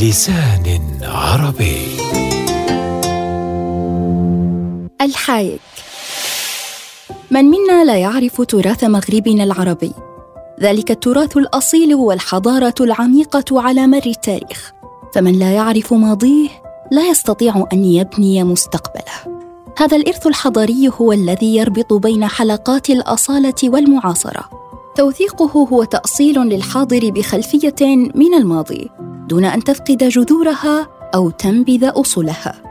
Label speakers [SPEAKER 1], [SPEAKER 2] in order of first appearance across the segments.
[SPEAKER 1] بلسان عربي.
[SPEAKER 2] الحايك من منا لا يعرف تراث مغربنا العربي؟ ذلك التراث الأصيل والحضاره العميقة على مر التاريخ. فمن لا يعرف ماضيه لا يستطيع أن يبني مستقبله. هذا الإرث الحضاري هو الذي يربط بين حلقات الأصالة والمعاصرة. توثيقه هو تأصيل للحاضر بخلفية من الماضي. دون أن تفقد جذورها أو تنبذ أصولها.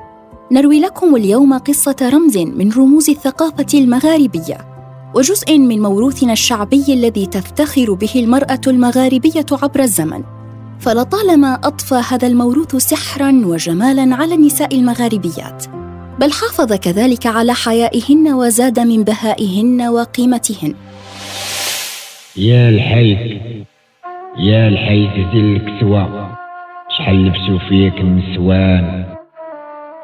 [SPEAKER 2] نروي لكم اليوم قصة رمز من رموز الثقافة المغاربية وجزء من موروثنا الشعبي الذي تفتخر به المرأة المغاربية عبر الزمن. فلطالما اضفى هذا الموروث سحرا وجمالا على النساء المغاربيات بل حافظ كذلك على حيائهن وزاد من بهائهن وقيمتهن.
[SPEAKER 3] يا الحيث يا الحيث ذي الكسوة شحال لبسوا فيك النسوان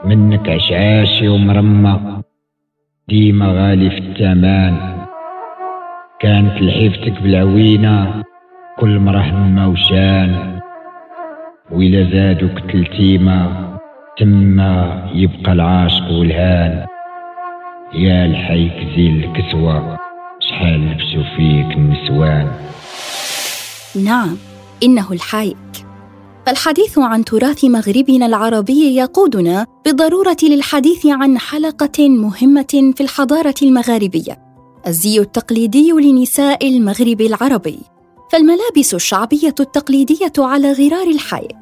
[SPEAKER 3] منك عشعاشي ومرمى ديما غالي في الثمن كانت لحيفتك بالعوينة. كل مرة همة وشان وإلا زادوك تلتيمة. تما يبقى العاشق والهان. يا الحيك زي الكسوة. شحال لبسوا فيك النسوان
[SPEAKER 2] نعم إنه الحايك فالحديث عن تراث مغربنا العربي يقودنا بالضرورة للحديث عن حلقة مهمة في الحضارة المغاربية الزي التقليدي لنساء المغرب العربي. فالملابس الشعبية التقليدية على غرار الحايك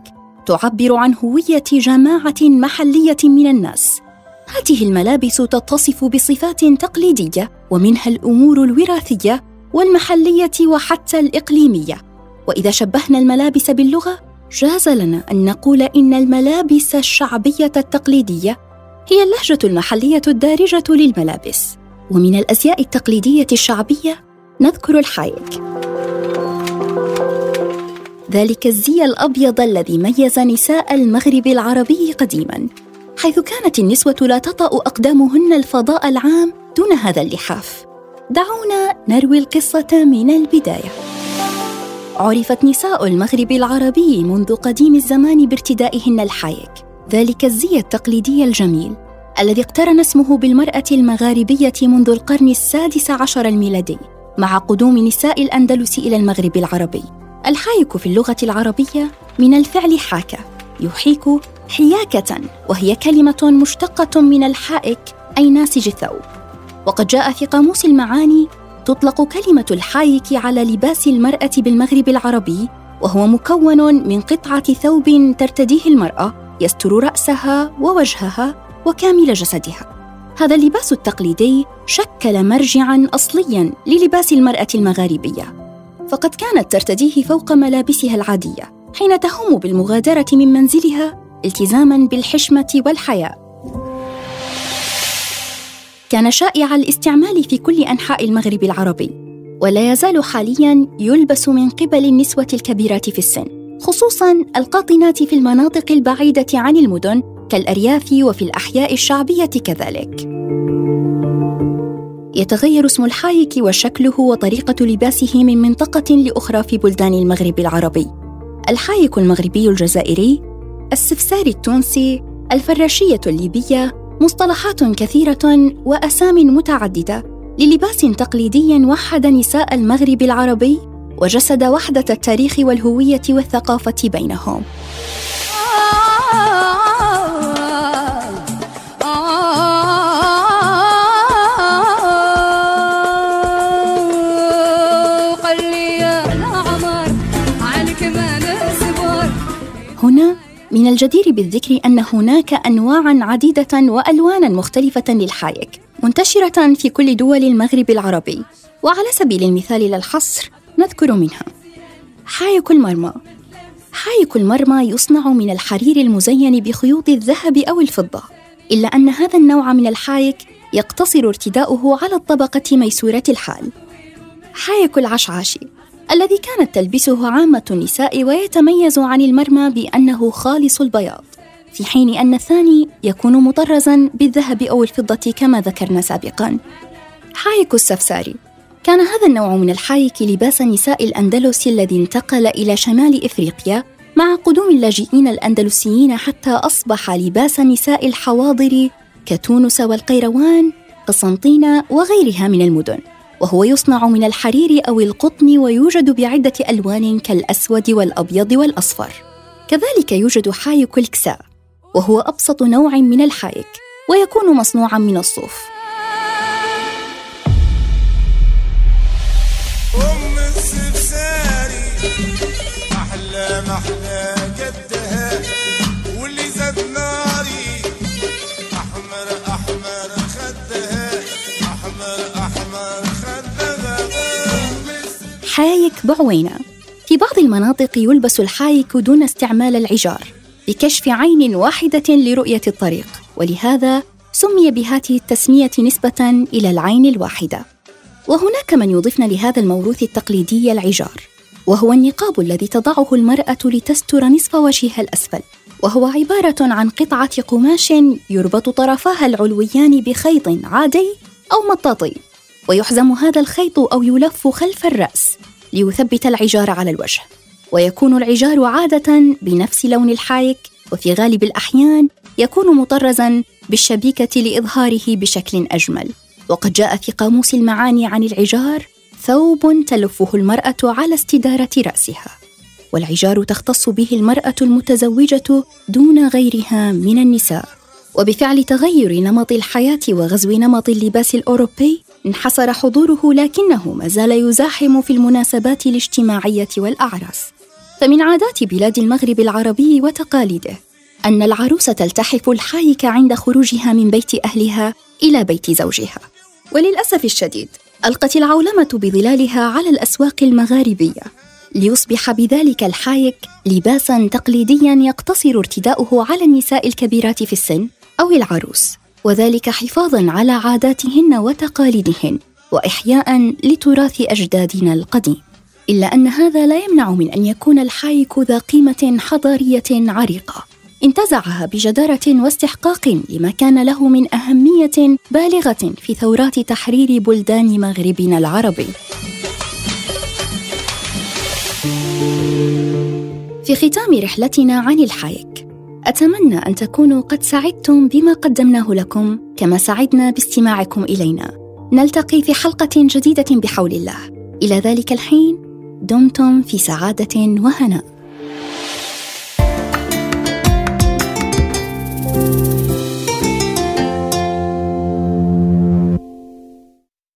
[SPEAKER 2] تعبر عن هوية جماعة محلية من الناس. هذه الملابس تتصف بصفات تقليدية ومنها الأمور الوراثية والمحلية وحتى الإقليمية. وإذا شبهنا الملابس باللغة جاز لنا أن نقول إن الملابس الشعبية التقليدية هي اللهجة المحلية الدارجة للملابس. ومن الأزياء التقليدية الشعبية نذكر الحايك ذلك الزي الأبيض الذي ميز نساء المغرب العربي قديما حيث كانت النسوة لا تطأ أقدامهن الفضاء العام دون هذا اللحاف. دعونا نروي القصة من البداية. عرفت نساء المغرب العربي منذ قديم الزمان بارتدائهن الحايك. ذلك الزي التقليدي الجميل الذي اقترن اسمه بالمرأة المغاربية منذ القرن السادس عشر الميلادي مع قدوم نساء الأندلس إلى المغرب العربي. الحايك في اللغة العربية من الفعل حاك يحيك حياكة وهي كلمة مشتقة من الحائك أي ناسج الثوب. وقد جاء في قاموس المعاني تطلق كلمة الحايك على لباس المرأة بالمغرب العربي وهو مكون من قطعة ثوب ترتديه المرأة يستر رأسها ووجهها وكامل جسدها. هذا اللباس التقليدي شكل مرجعا أصليا للباس المرأة المغاربية فقد كانت ترتديه فوق ملابسها العادية حين تهم بالمغادرة من منزلها التزاما بالحشمة والحياء كان شائع الاستعمال في كل أنحاء المغرب العربي ولا يزال حاليا يلبس من قبل النسوة الكبيرات في السن خصوصا القاطنات في المناطق البعيدة عن المدن كالأرياف وفي الأحياء الشعبية كذلك يتغير اسم الحايك وشكله وطريقة لباسه من منطقة لأخرى في بلدان المغرب العربي. الحايك المغربي الجزائري، السفسار التونسي، الفراشية الليبية، مصطلحات كثيرة وأسام متعددة للباس تقليدي وحد نساء المغرب العربي وجسد وحدة التاريخ والهوية والثقافة بينهم. من الجدير بالذكر أن هناك انواعا عديدة وألوانا مختلفة للحايك منتشرة في كل دول المغرب العربي. وعلى سبيل المثال لا الحصر نذكر منها. حايك المرمى. حايك المرمى يصنع من الحرير المزين بخيوط الذهب أو الفضة إلا أن هذا النوع من الحايك يقتصر ارتداؤه على الطبقة ميسورة الحال. حايك العشعاشي. الذي كانت تلبسه عامة النساء ويتميز عن المرمى بأنه خالص البياض في حين أن الثاني يكون مطرزا بالذهب أو الفضة كما ذكرنا سابقا. حايك السفساري كان هذا النوع من الحايك لباس نساء الأندلس الذي انتقل إلى شمال إفريقيا مع قدوم اللاجئين الأندلسيين حتى أصبح لباس نساء الحواضر كتونس والقيروان قسنطينة وغيرها من المدن. وهو يصنع من الحرير أو القطن ويوجد بعدة ألوان كالأسود والأبيض والأصفر. كذلك يوجد حايك الكساء وهو أبسط نوع من الحايك ويكون مصنوعا من الصوف.
[SPEAKER 4] أم أحلى محلى واللي ناري أحمر أحمر خدها أحمر أحمر خدها.
[SPEAKER 2] حايك بعوينة. في بعض المناطق يلبس الحايك دون استعمال العجار بكشف عين واحدة لرؤية الطريق ولهذا سمي بهذه التسمية نسبة إلى العين الواحدة. وهناك من يضيفن لهذا الموروث التقليدي العجار وهو النقاب الذي تضعه المرأة لتستر نصف وجهها الأسفل وهو عبارة عن قطعة قماش يربط طرفاها العلويان بخيط عادي أو مطاطي. ويحزم هذا الخيط أو يلف خلف الرأس ليثبت العجار على الوجه. ويكون العجار عادة بنفس لون الحايك وفي غالب الأحيان يكون مطرزا بالشبيكة لإظهاره بشكل أجمل. وقد جاء في قاموس المعاني عن العجار ثوب تلفه المرأة على استدارة رأسها. والعجار تختص به المرأة المتزوجة دون غيرها من النساء. وبفعل تغير نمط الحياة وغزو نمط اللباس الأوروبي انحسر حضوره لكنه ما زال يزاحم في المناسبات الاجتماعية والأعراس. فمن عادات بلاد المغرب العربي وتقاليده أن العروس تلتحف الحايك عند خروجها من بيت أهلها إلى بيت زوجها. وللأسف الشديد ألقت العولمة بظلالها على الأسواق المغاربية ليصبح بذلك الحايك لباسا تقليديا يقتصر ارتداؤه على النساء الكبيرات في السن. أو العروس وذلك حفاظا على عاداتهن وتقاليدهن وإحياء لتراث أجدادنا القديم إلا أن هذا لا يمنع من أن يكون الحايك ذا قيمة حضارية عريقة انتزعها بجدارة واستحقاق لما كان له من أهمية بالغة في ثورات تحرير بلدان مغربنا العربي. في ختام رحلتنا عن الحايك، أتمنى أن تكونوا قد سعدتم بما قدمناه لكم كما سعدنا باستماعكم إلينا. نلتقي في حلقة جديدة بحول الله. إلى ذلك الحين دمتم في سعادة وهناء.